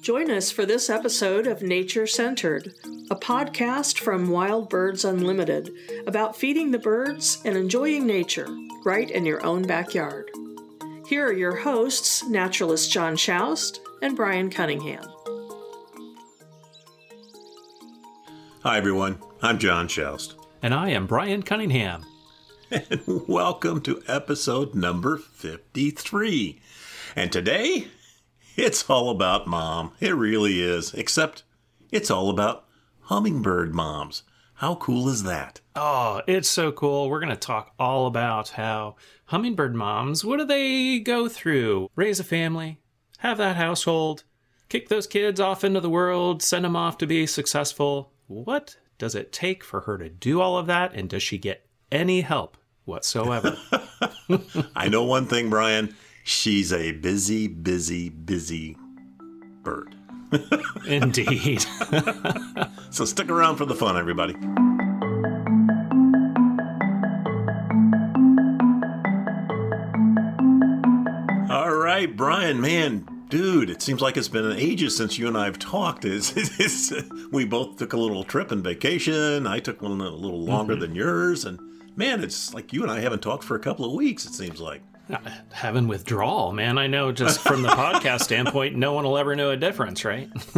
Join us for this episode of Nature Centered, a podcast from Wild Birds Unlimited about feeding the birds and enjoying nature right in your own backyard. Here are your hosts, naturalist John Schaust and Brian Cunningham. Hi, everyone. I'm John Schaust. And I am Brian Cunningham. And welcome to episode number 53. And today, it's all about mom. It really is. Except it's all about hummingbird moms. How cool is that? Oh, it's so cool. We're going to talk all about how hummingbird moms, what do they go through? Raise a family, have that household, kick those kids off into the world, send them off to be successful. What does it take for her to do all of that? And does she get any help whatsoever? I know one thing, Brian. She's a busy, busy, busy bird. Indeed. so stick around for the fun, everybody. All right, Brian, man, dude, it seems like it's been ages since you and I have talked. It's, it's, we both took a little trip and vacation. I took one a little longer mm-hmm. than yours, and man, it's like you and I haven't talked for a couple of weeks. It seems like having withdrawal, man. I know just from the podcast standpoint, no one will ever know a difference, right?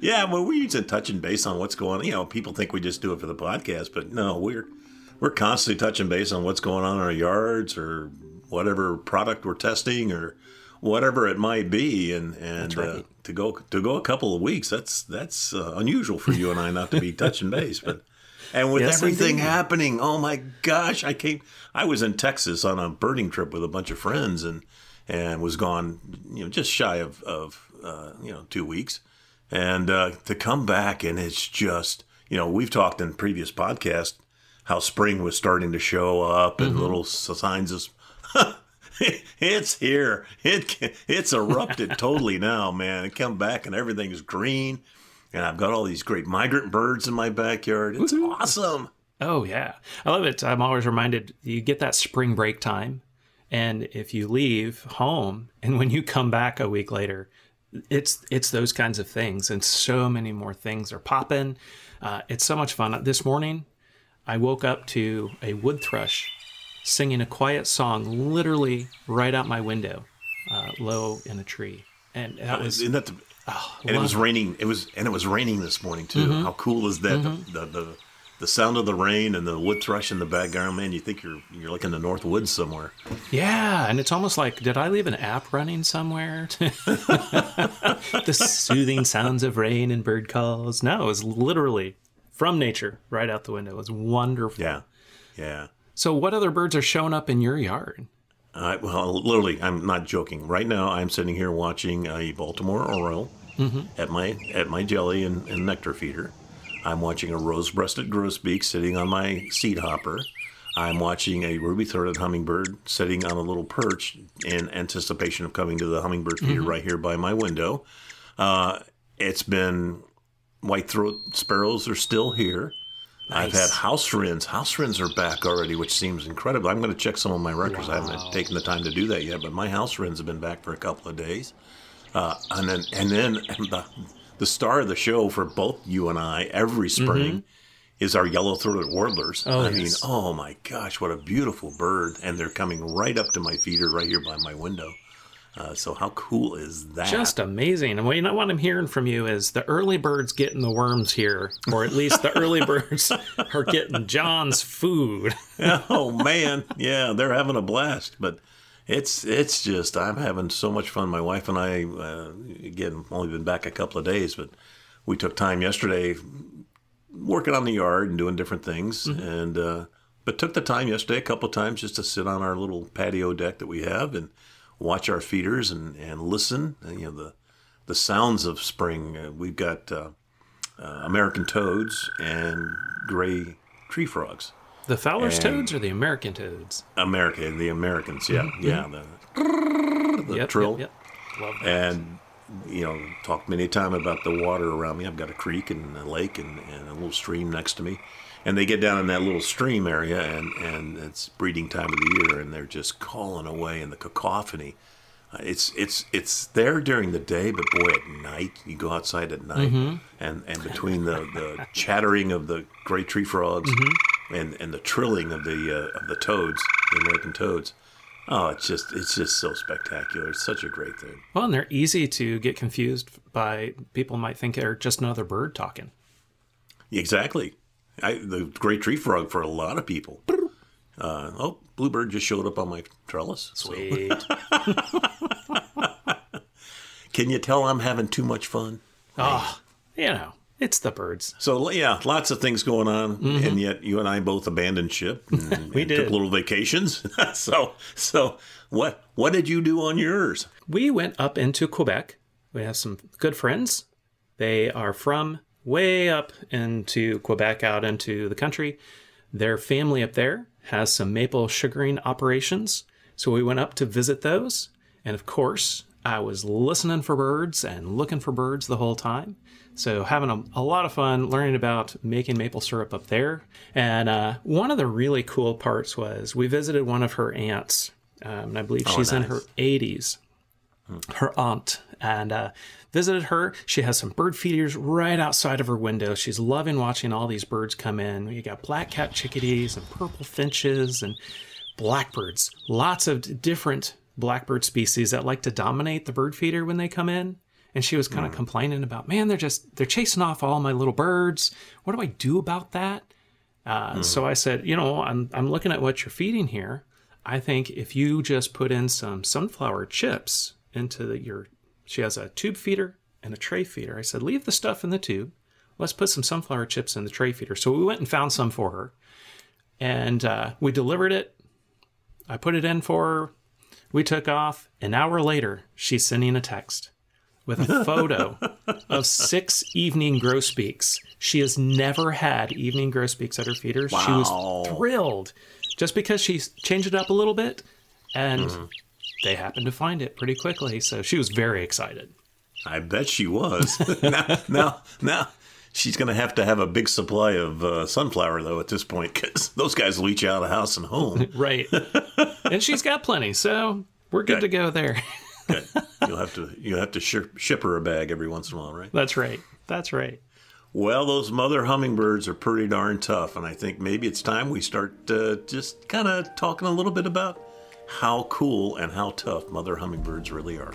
yeah, well, we're using touching base on what's going on. You know, people think we just do it for the podcast, but no, we're we're constantly touching base on what's going on in our yards or whatever product we're testing or whatever it might be. And and right. uh, to go to go a couple of weeks, that's that's uh, unusual for you and I not to be touching base, but. And with yes, everything happening, oh my gosh, I came. I was in Texas on a birding trip with a bunch of friends, and and was gone, you know, just shy of of uh, you know two weeks, and uh, to come back and it's just you know we've talked in previous podcasts how spring was starting to show up and mm-hmm. little signs of it's here. It it's erupted totally now, man. It come back and everything is green, and I've got all these great migrant birds in my backyard. It's Woo-hoo. awesome. Oh yeah, I love it. I'm always reminded you get that spring break time, and if you leave home and when you come back a week later, it's it's those kinds of things, and so many more things are popping. Uh, it's so much fun. This morning, I woke up to a wood thrush singing a quiet song literally right out my window, uh, low in a tree. And that was. Isn't that the, oh, and it was raining. It was and it was raining this morning too. Mm-hmm. How cool is that? Mm-hmm. The, the, the the sound of the rain and the wood thrush in the background, man, you think you're you're like in the North Woods somewhere. Yeah, and it's almost like, did I leave an app running somewhere? the soothing sounds of rain and bird calls. No, it was literally from nature, right out the window. It was wonderful. Yeah, yeah. So, what other birds are showing up in your yard? Uh, well, literally, I'm not joking. Right now, I'm sitting here watching a Baltimore Oriole mm-hmm. at my at my jelly and, and, nectar feeder. I'm watching a rose-breasted grosbeak sitting on my seed hopper. I'm watching a ruby-throated hummingbird sitting on a little perch in anticipation of coming to the hummingbird feeder mm-hmm. right here by my window. Uh, it's been white throat sparrows are still here. Nice. I've had house wrens. House wrens are back already, which seems incredible. I'm going to check some of my records. Wow. I haven't taken the time to do that yet, but my house wrens have been back for a couple of days. Uh, and then, and then the, the star of the show for both you and I every spring mm-hmm. is our yellow-throated warblers. Oh, I yes. mean, oh my gosh, what a beautiful bird! And they're coming right up to my feeder right here by my window. Uh, so how cool is that? Just amazing. And what you know what I'm hearing from you is the early birds getting the worms here, or at least the early birds are getting John's food. oh man, yeah, they're having a blast. But it's it's just I'm having so much fun. My wife and I, uh, again, only been back a couple of days, but we took time yesterday working on the yard and doing different things, mm-hmm. and uh, but took the time yesterday a couple of times just to sit on our little patio deck that we have and watch our feeders and, and listen. Uh, you know the the sounds of spring. Uh, we've got uh, uh, American toads and gray tree frogs. The Fowler's and toads or the American toads? America, the Americans. Yeah, mm-hmm. yeah. The, the yep, trill. Yep, yep. Love that. And you know, talked many a time about the water around me. I've got a creek and a lake and, and a little stream next to me. And they get down in that little stream area, and, and it's breeding time of the year, and they're just calling away, in the cacophony. Uh, it's it's it's there during the day, but boy, at night you go outside at night, mm-hmm. and and between the, the chattering of the gray tree frogs mm-hmm. and and the trilling of the uh, of the toads, the American toads, oh, it's just it's just so spectacular. It's such a great thing. Well, and they're easy to get confused by. People might think they're just another bird talking. Exactly, I, the gray tree frog for a lot of people. Uh, oh, bluebird just showed up on my trellis. So. Sweet. Can you tell I'm having too much fun? oh, you know, it's the birds. So yeah, lots of things going on, and yet you and I both abandoned ship. And, Mm-hmm. We and did. took little vacations. so so what what did you do on yours? We went up into Quebec. We have some good friends. They are from way up into Quebec, out into the country. Their family up there has some maple sugaring operations. So we went up to visit those. And of course, I was listening for birds and looking for birds the whole time. So having a, a lot of fun learning about making maple syrup up there. And uh, one of the really cool parts was we visited one of her aunts. Um, and I believe she's in her 80s her aunt and uh, visited her. She has some bird feeders right outside of her window. She's loving watching all these birds come in. You got black cap chickadees and purple finches and blackbirds. Lots of different blackbird species that like to dominate the bird feeder when they come in. And she was kind of complaining about, man, they're just they're chasing off all my little birds. What do I do about that? Uh, So I said, you know, I'm I'm looking at what you're feeding here. I think if you just put in some sunflower chips into the, your, she has a tube feeder and a tray feeder. I said, leave the stuff in the tube. Let's put some sunflower chips in the tray feeder. So we went and found some for her, and uh, we delivered it. I put it in for her. We took off. An hour later, she's sending a text with a photo of six evening grosbeaks. She has never had evening grosbeaks at her feeder. She was thrilled just because she changed it up a little bit and they happened to find it pretty quickly. So she was very excited. I bet she was. now, now, now, she's going to have to have a big supply of uh, sunflower though at this point because those guys leech out of house and home. Right. and she's got plenty. So we're good Good. to go there. Good. You'll have to you'll have to ship, ship her a bag every once in a while, right? That's right. That's right. Well, those mother hummingbirds are pretty darn tough, and I think maybe it's time we start uh, just kind of talking a little bit about how cool and how tough mother hummingbirds really are.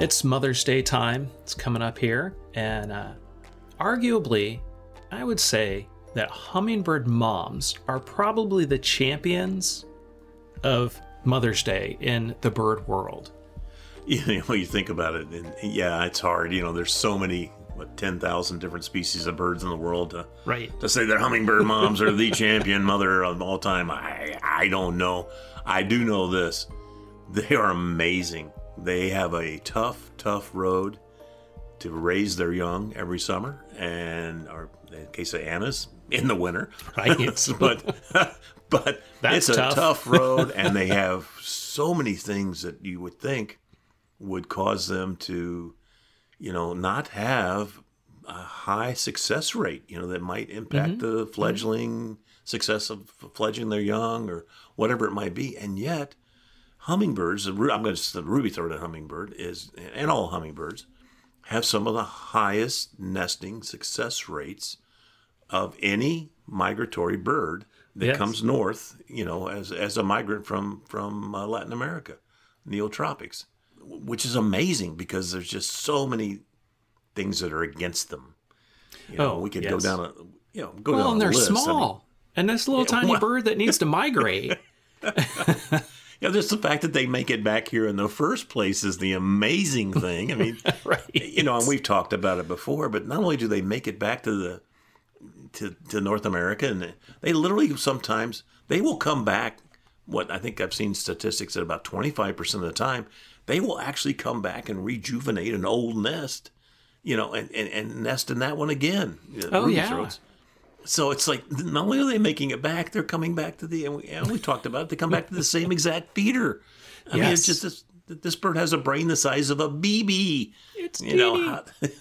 It's Mother's Day time. It's coming up here. And uh, arguably, I would say that hummingbird moms are probably the champions of Mother's Day in the bird world. You know, you think about it, and yeah, it's hard. You know, there's so many, what, 10,000 different species of birds in the world. To, Right. to say that hummingbird moms are the champion mother of all time, I, I don't know. I do know this. They are amazing. They have a tough, tough road to raise their young every summer, and or in case of Anna's, in the winter. Right. but but That's it's a tough. tough road, and they have so many things that you would think would cause them to, you know, not have a high success rate. You know, that might impact Mm-hmm. the fledgling success of fledging their young or whatever it might be, and yet hummingbirds. I'm going to say the ruby-throated hummingbird is, and all hummingbirds have some of the highest nesting success rates of any migratory bird that Yes. comes north, you know, as as a migrant from from uh, Latin America, neotropics, which is amazing because there's just so many things that are against them. You know, Oh, we could go down a you know go Well, down and they're list. I mean, small. and this little tiny well- bird that needs to migrate. yeah, just the fact that they make it back here in the first place is the amazing thing. I mean, right. you know, and we've talked about it before, but not only do they make it back to the to, to North America, and they literally sometimes they will come back. What I think I've seen statistics at about twenty five percent of the time, they will actually come back and rejuvenate an old nest, you know, and, and, and nest in that one again. Oh, yeah. So it's like not only are they making it back, they're coming back to the and we, and we talked about it. They come back to the same exact feeder. I mean, it's just this. This bird has a brain the size of a BB. It's You know, teeny.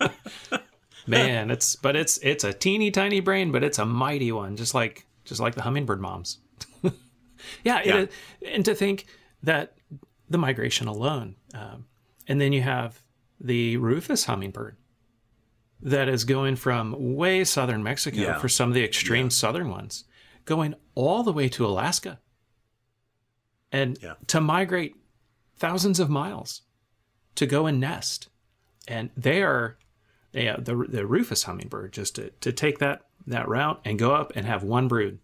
how- Man, it's but it's it's a teeny tiny brain, but it's a mighty one, just like just like the hummingbird moms. yeah, Yeah. It, and to think that the migration alone, um, and then you have the rufous hummingbird that is going from way southern Mexico Yeah. for some of the extreme southern ones, going all the way to Alaska, and Yeah. to migrate thousands of miles to go and nest, and they are. Yeah, the the rufous hummingbird just to, to take that that route and go up and have one brood.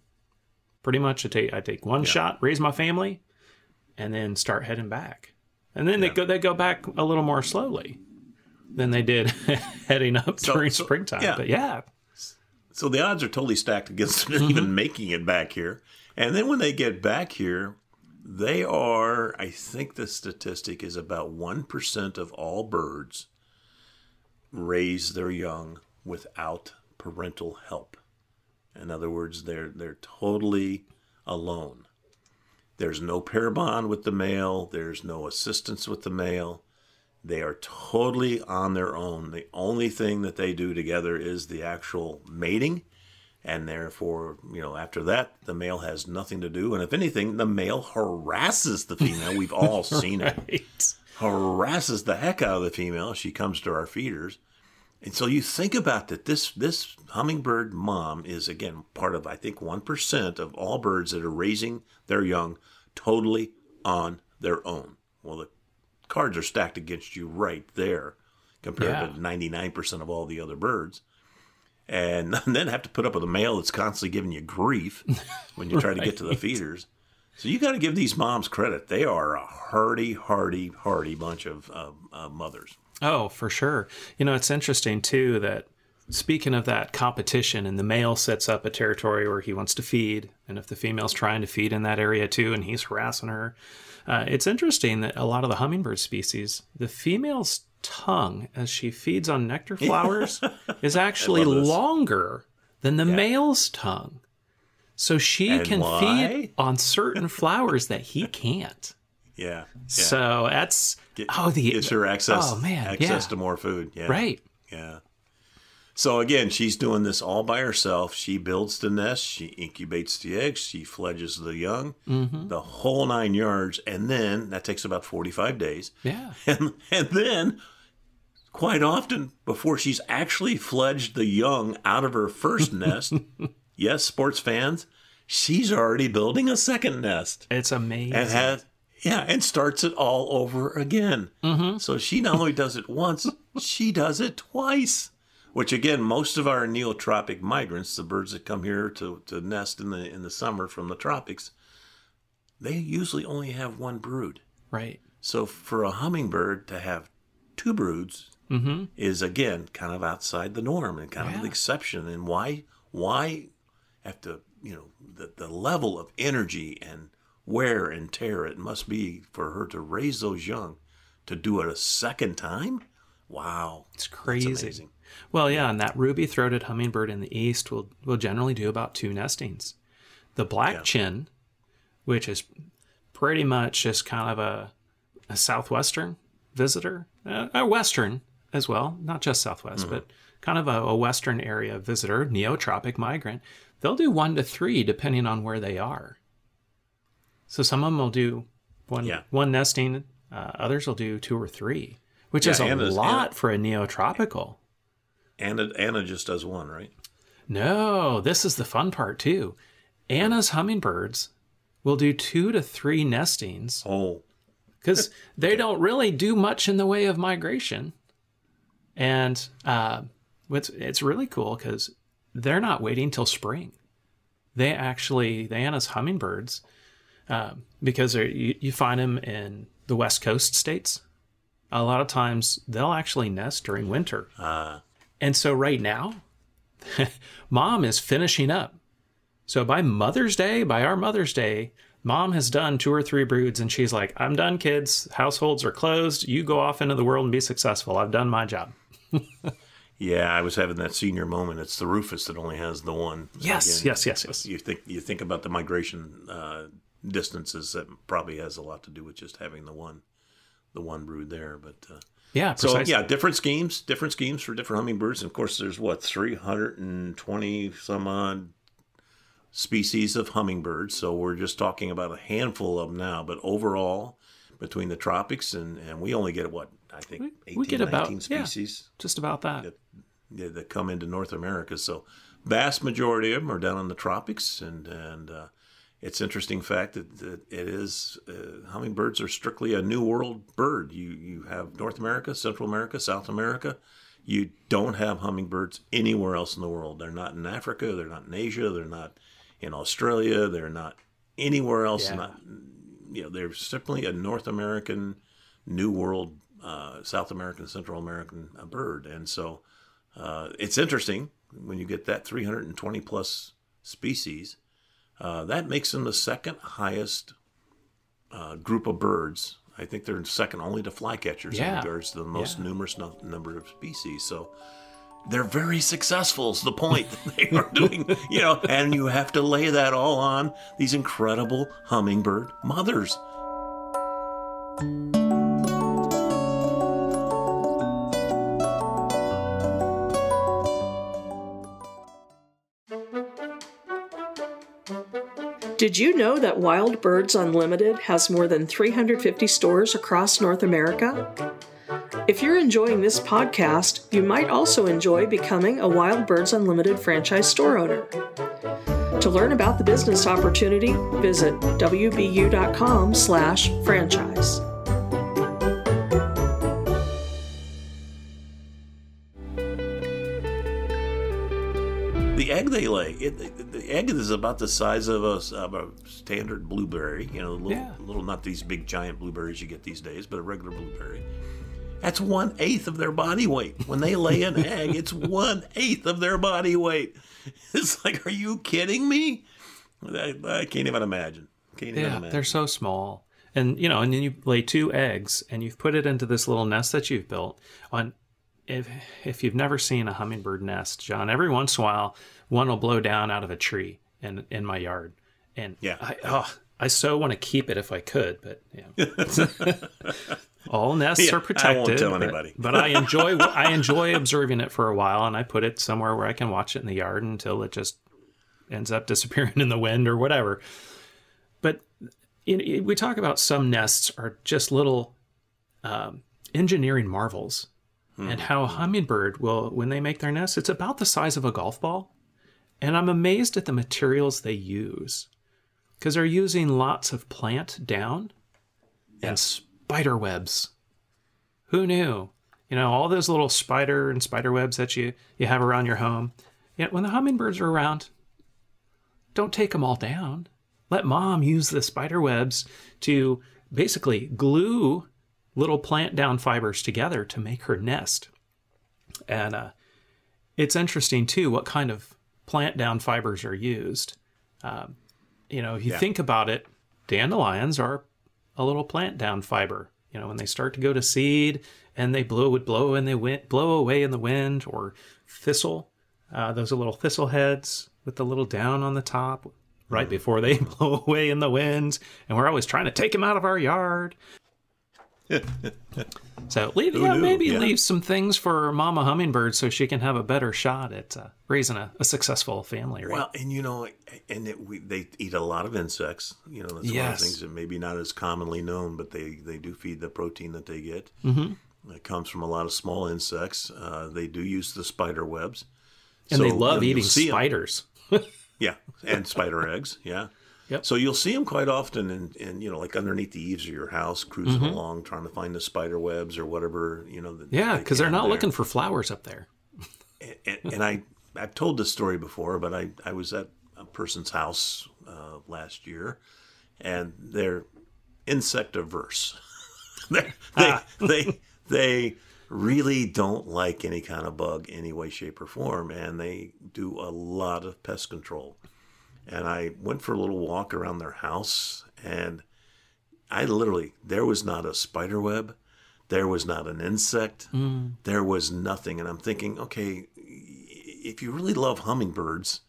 Pretty much, I take I take one shot, raise my family, and then start heading back. And then they go they go back a little more slowly than they did heading up during so- springtime. yeah. But yeah, So the odds are totally stacked against them mm-hmm. even making it back here. And then when they get back here, they are, I think the statistic is about 1% of all birds raise their young without parental help. In other words, they're they're totally alone. There's no pair bond with the male, there's no assistance with the male. They are totally on their own. The only thing that they do together is the actual mating. And therefore, you know, after that, the male has nothing to do. And if anything, the male harasses the female. We've all seen it. Harasses the heck out of the female. She comes to our feeders. And so you think about that. This this hummingbird mom is again part of I think one percent of all birds that are raising their young totally on their own. Well, the cards are stacked against you right there compared Yeah. to ninety nine percent of all the other birds. And then have to put up with a male that's constantly giving you grief when you try to get to the feeders. So you got to give these moms credit. They are a hardy, hardy, hardy bunch of uh, uh, mothers. Oh, for sure. You know, it's interesting too that speaking of that competition, and the male sets up a territory where he wants to feed, and if the female's trying to feed in that area too, and he's harassing her, uh, it's interesting that a lot of the hummingbird species, the female's tongue as she feeds on nectar flowers is actually longer than the male's tongue. So she And can why? feed on certain flowers that he can't. Yeah. yeah. So that's Get- oh the Gives her access, oh man access yeah to more food. Yeah. right Yeah. So again, she's doing this all by herself. She builds the nest, she incubates the eggs, she fledges the young, Mm-hmm. the whole nine yards, and then that takes about forty-five days. yeah And and then quite often before she's actually fledged the young out of her first nest, yes, sports fans, she's already building a second nest It's amazing. and has yeah, and starts it all over again. Mm-hmm. So she not only does it once, she does it twice. Which again, most of our neotropic migrants, the birds that come here to, to nest in the in the summer from the tropics, they usually only have one brood. right. So for a hummingbird to have two broods Mm-hmm. is again kind of outside the norm and kind of Yeah. an exception. And why why have to you know the the level of energy and wear and tear it must be for her to raise those young to do it a second time? Wow, It's crazy. Well, yeah, and that ruby-throated hummingbird in the east will will generally do about two nestings. The black Yeah. chin, which is pretty much just kind of a, a southwestern visitor, uh, a western as well, not just southwest, but kind of a, a western area visitor, neotropic migrant. They'll do one to three depending on where they are. So some of them will do one Yeah. one nesting, uh, others will do two or three, which Yeah, is a lot for a neotropical. Anna Anna just does one, right? No, this is the fun part too. Anna's hummingbirds will do two to three nestings Oh, because they don't really do much in the way of migration. And uh, it's, it's really cool because they're not waiting till spring. They actually, the Anna's hummingbirds, uh, because you, you find them in the West Coast states, a lot of times they'll actually nest during winter. uh, And so right now, mom is finishing up. So by Mother's Day, by our Mother's Day, mom has done two or three broods and she's like, I'm done, kids. Households are closed. You go off into the world and be successful. I've done my job. yeah. I was having that senior moment. It's the rufous that only has the one. Yes, Again, yes, yes, yes. You think you think about the migration uh, distances that probably has a lot to do with just having the one, the one brood there. But uh, Yeah, So yeah, different schemes, different schemes for different hummingbirds. And of course, there's what 320 some odd species of hummingbirds. So we're just talking about a handful of them now. But overall, between the tropics and and we only get what I think We- 18, we get about- 19 yeah. species just about that. yeah, that come into North America. So vast majority of them are down in the tropics, and and uh, it's interesting fact that, that it is uh, hummingbirds are strictly a New World bird. You you have North America, Central America, South America. You don't have hummingbirds anywhere else in the world. They're not in Africa. They're not in Asia. They're not in Australia. They're not anywhere else. Yeah. Not you know they're simply a North American, New World, uh, South American, Central American uh, bird, and so uh, it's interesting when you get that 320 plus species. Uh, that makes them the second highest uh, group of birds. I think they're second only to flycatchers in regards to the most Yeah. numerous no- number of species. So they're very successful. Is the point that they are doing? You know, and you have to lay that all on these incredible hummingbird mothers. Did you know that Wild Birds Unlimited has more than 350 stores across North America? If you're enjoying this podcast, you might also enjoy becoming a Wild Birds Unlimited franchise store owner. To learn about the business opportunity, visit wbu.com/franchise. The egg they lay, it, egg is about the size of a, of a standard blueberry. You know, little, Yeah. little, not these big giant blueberries you get these days, but a regular blueberry. That's one eighth of their body weight. When they lay an egg, it's one eighth of their body weight. It's like, are you kidding me? I, I can't even imagine. Can't even imagine. they're so small. And you know, and then you lay two eggs and you've put it into this little nest that you've built on if if you've never seen a hummingbird nest, John, every once in a while one will blow down out of a tree in in my yard. And Yeah. I oh, I so want to keep it if I could, but know. All nests Yeah, are I protected. won't tell but- anybody. But, I enjoy I enjoy observing it for a while, and I put it somewhere where I can watch it in the yard until it just ends up disappearing in the wind or whatever. But we talk about some nests are just little um, engineering marvels, and how a hummingbird will, when they make their nest, it's about the size of a golf ball. And I'm amazed at the materials they use because they're using lots of plant down and spider webs. Who knew? You know, all those little spider and spider webs that you, you have around your home. Yet when the hummingbirds are around, don't take them all down. Let mom use the spider webs to basically glue little plant down fibers together to make her nest. And uh, it's interesting too what kind of plant down fibers are used. Um, you know, if you Yeah. think about it, dandelions are a little plant down fiber. You know, when they start to go to seed and they blow would blow and they went blow away in the wind, or thistle, uh, those are little thistle heads with the little down on the top right before they blow away in the wind, and we're always trying to take them out of our yard. so leave, yeah, maybe Yeah. leave some things for Mama Hummingbird so she can have a better shot at uh, raising a, a successful family. Right? Well, and you know, and it, we, they eat a lot of insects. You know, that's one of Yes. the things that maybe not as commonly known, but they, they do feed the protein that they get. Mm-hmm. It comes from a lot of small insects. Uh, they do use the spider webs, and So, they love you'll eating spiders. Yeah, and spider eggs. Yeah. Yep. So you'll see them quite often, in, in you know, like underneath the eaves of your house, cruising along, trying to find the spider webs or whatever. You know. Mm-hmm. Yeah, because they're not there. looking for flowers up there. and, and I I've told this story before, but I I was at a person's house uh, last year, and they're insect averse. they they, they they really don't like any kind of bug any way, shape, or form, and they do a lot of pest control. And I went for a little walk around their house, and I literally there was not a spider web, there was not an insect, mm. there was nothing. And I'm thinking, okay, if you really love hummingbirds,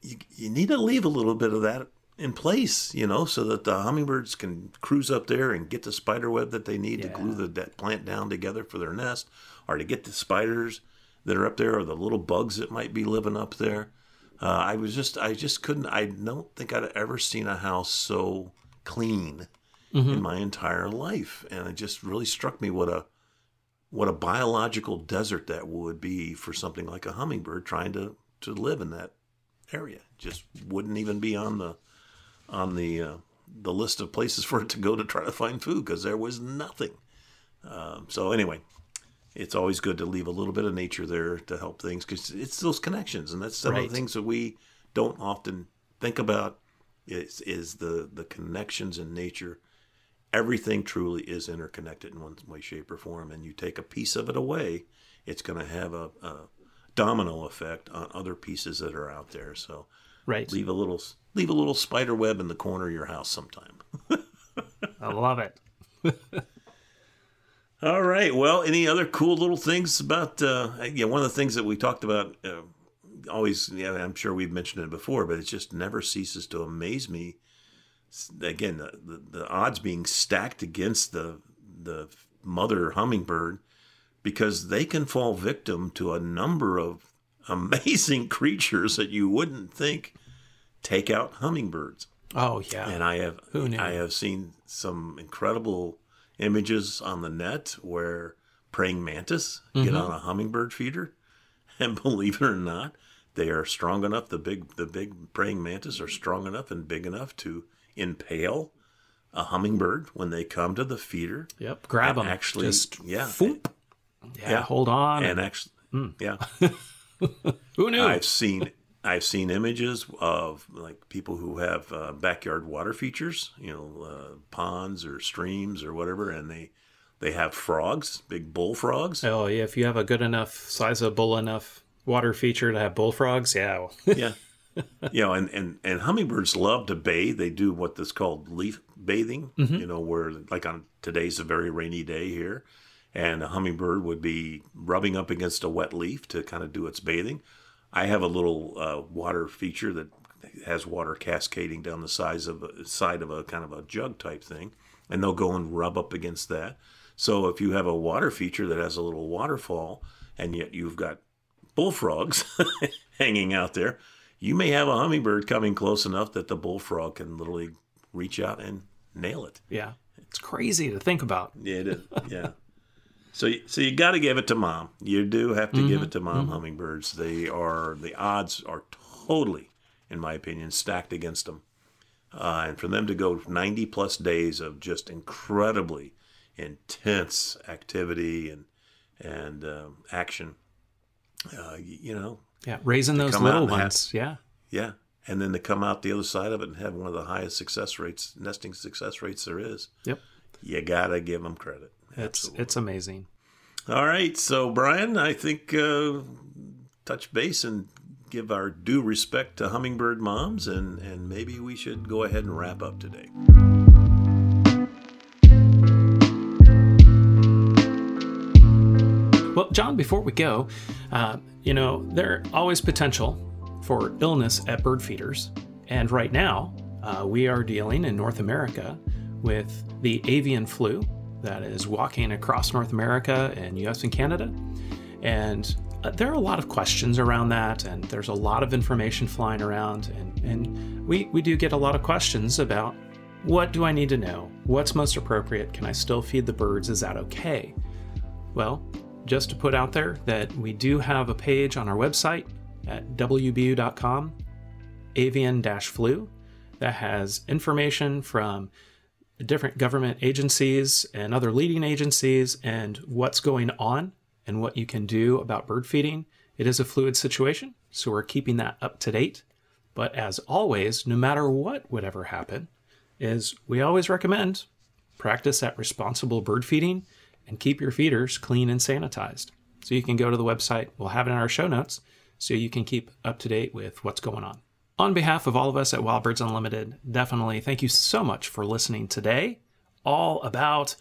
you, you need to leave a little bit of that in place, you know, so that the hummingbirds can cruise up there and get the spider web that they need to glue the that plant down together for their nest, or to get the spiders that are up there, or the little bugs that might be living up there. Uh, I was just, I just couldn't. I don't think I'd ever seen a house so clean in my entire life, and it just really struck me what a what a biological desert that would be for something like a hummingbird trying to to live in that area. Just wouldn't even be on the on the uh, the list of places for it to go to try to find food because there was nothing. Um, so anyway, it's always good to leave a little bit of nature there to help things because it's those connections, and that's some of the things that we don't often think about. Is is the the connections in nature. Everything truly is interconnected in one way, shape, or form, and you take a piece of it away, it's going to have a, a domino effect on other pieces that are out there. So Right. leave a little leave a little spider web in the corner of your house sometime. I love it. All right. Well, any other cool little things about? Uh, yeah, one of the things that we talked about. Uh, always, yeah, I'm sure we've mentioned it before, but it just never ceases to amaze me. Again, the, the, the odds being stacked against the the mother hummingbird because they can fall victim to a number of amazing creatures that you wouldn't think take out hummingbirds. Oh yeah. And I have Who knew? I have seen some incredible images on the net where praying mantis Mm-hmm. get on a hummingbird feeder, and believe it or not, they are strong enough. The big the big praying mantis are strong enough and big enough to impale a hummingbird when they come to the feeder. Yep. Grab them. actually- Just yeah. foop. Yeah, Yeah. Hold on. And actually, Mm. yeah, Who knew? I've seen I've seen images of like people who have uh, backyard water features, you know, uh, ponds or streams or whatever, and they they have frogs, big bullfrogs. oh yeah. If you have a good enough size of bull enough water feature to have bullfrogs, yeah. yeah, you know, and, and and hummingbirds love to bathe. They do what is called leaf bathing. You know, where like on today's a very rainy day here, and a hummingbird would be rubbing up against a wet leaf to kind of do its bathing. I have a little uh, water feature that has water cascading down the sides of a side of a kind of a jug type thing, and they'll go and rub up against that. So if you have a water feature that has a little waterfall, and yet you've got bullfrogs hanging out there, you may have a hummingbird coming close enough that the bullfrog can literally reach out and nail it. yeah. It's crazy to think about. Yeah, it is. Yeah. So, so you got to give it to mom. You do have to give it to mom hummingbirds. They are the odds are totally, in my opinion, stacked against them. Uh, and for them to go 90 plus days of just incredibly intense activity and and um, action, uh, you know, Yeah. Raising those little and have- ones. Yeah. yeah, and then to come out the other side of it and have one of the highest success rates, nesting success rates there is. Yep. You gotta give them credit. It's it's amazing. All right, so Brian, I think uh, touch base and give our due respect to hummingbird moms, and and maybe we should go ahead and wrap up today. Well, John, before we go, uh, you know, there always potential for illness at bird feeders. And right now, uh, we are dealing in North America with the avian flu that is walking across North America and US and Canada. And uh, there are a lot of questions around that, and there's a lot of information flying around. And, and we, we do get a lot of questions about what do I need to know? What's most appropriate? Can I still feed the birds? Is that okay? Well, just to put out there that we do have a page on our website at wbu.com, avian flu, that has information from different government agencies and other leading agencies and what's going on and what you can do about bird feeding. It is a fluid situation, so we're keeping that up to date. But as always, no matter what would ever happen, is we always recommend practice that responsible bird feeding and keep your feeders clean and sanitized. So you can go to the website, we'll have it in our show notes, so you can keep up to date with what's going on. On behalf of all of us at Wild Birds Unlimited, definitely thank you so much for listening today. All about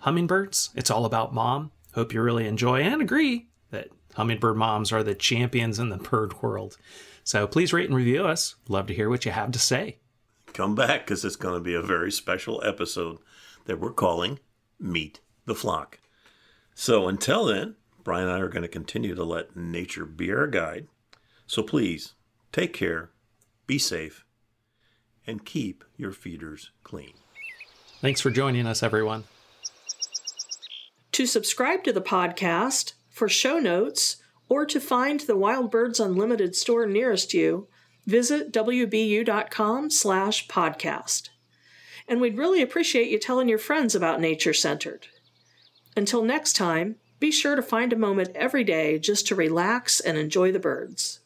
hummingbirds. It's all about mom. Hope you really enjoy and agree that hummingbird moms are the champions in the bird world. So please rate and review us. Love to hear what you have to say. come back because it's going to be a very special episode that we're calling Meet the Flock. So until then, Brian and I are going to continue to let nature be our guide. So please take care, be safe, and keep your feeders clean. Thanks for joining us, everyone. To subscribe to the podcast, for show notes, or to find the Wild Birds Unlimited store nearest you, visit wbu.com slash podcast. And we'd really appreciate you telling your friends about Nature Centered. Until next time, be sure to find a moment every day just to relax and enjoy the birds.